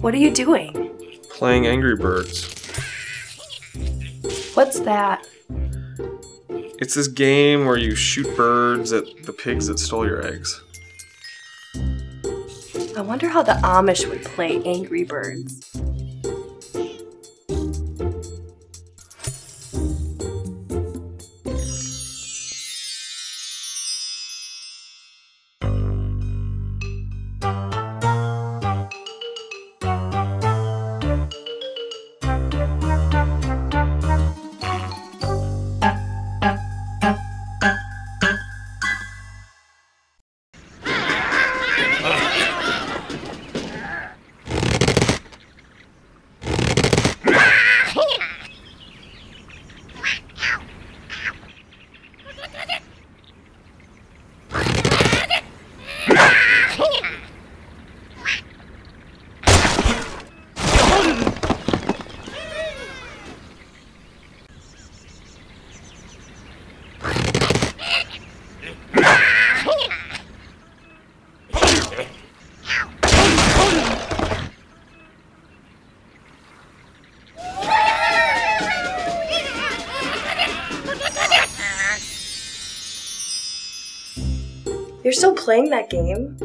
What are you doing? Playing Angry Birds. What's that? It's this game where you shoot birds at the pigs that stole your eggs. I wonder how the Amish would play Angry Birds. You're still playing that game?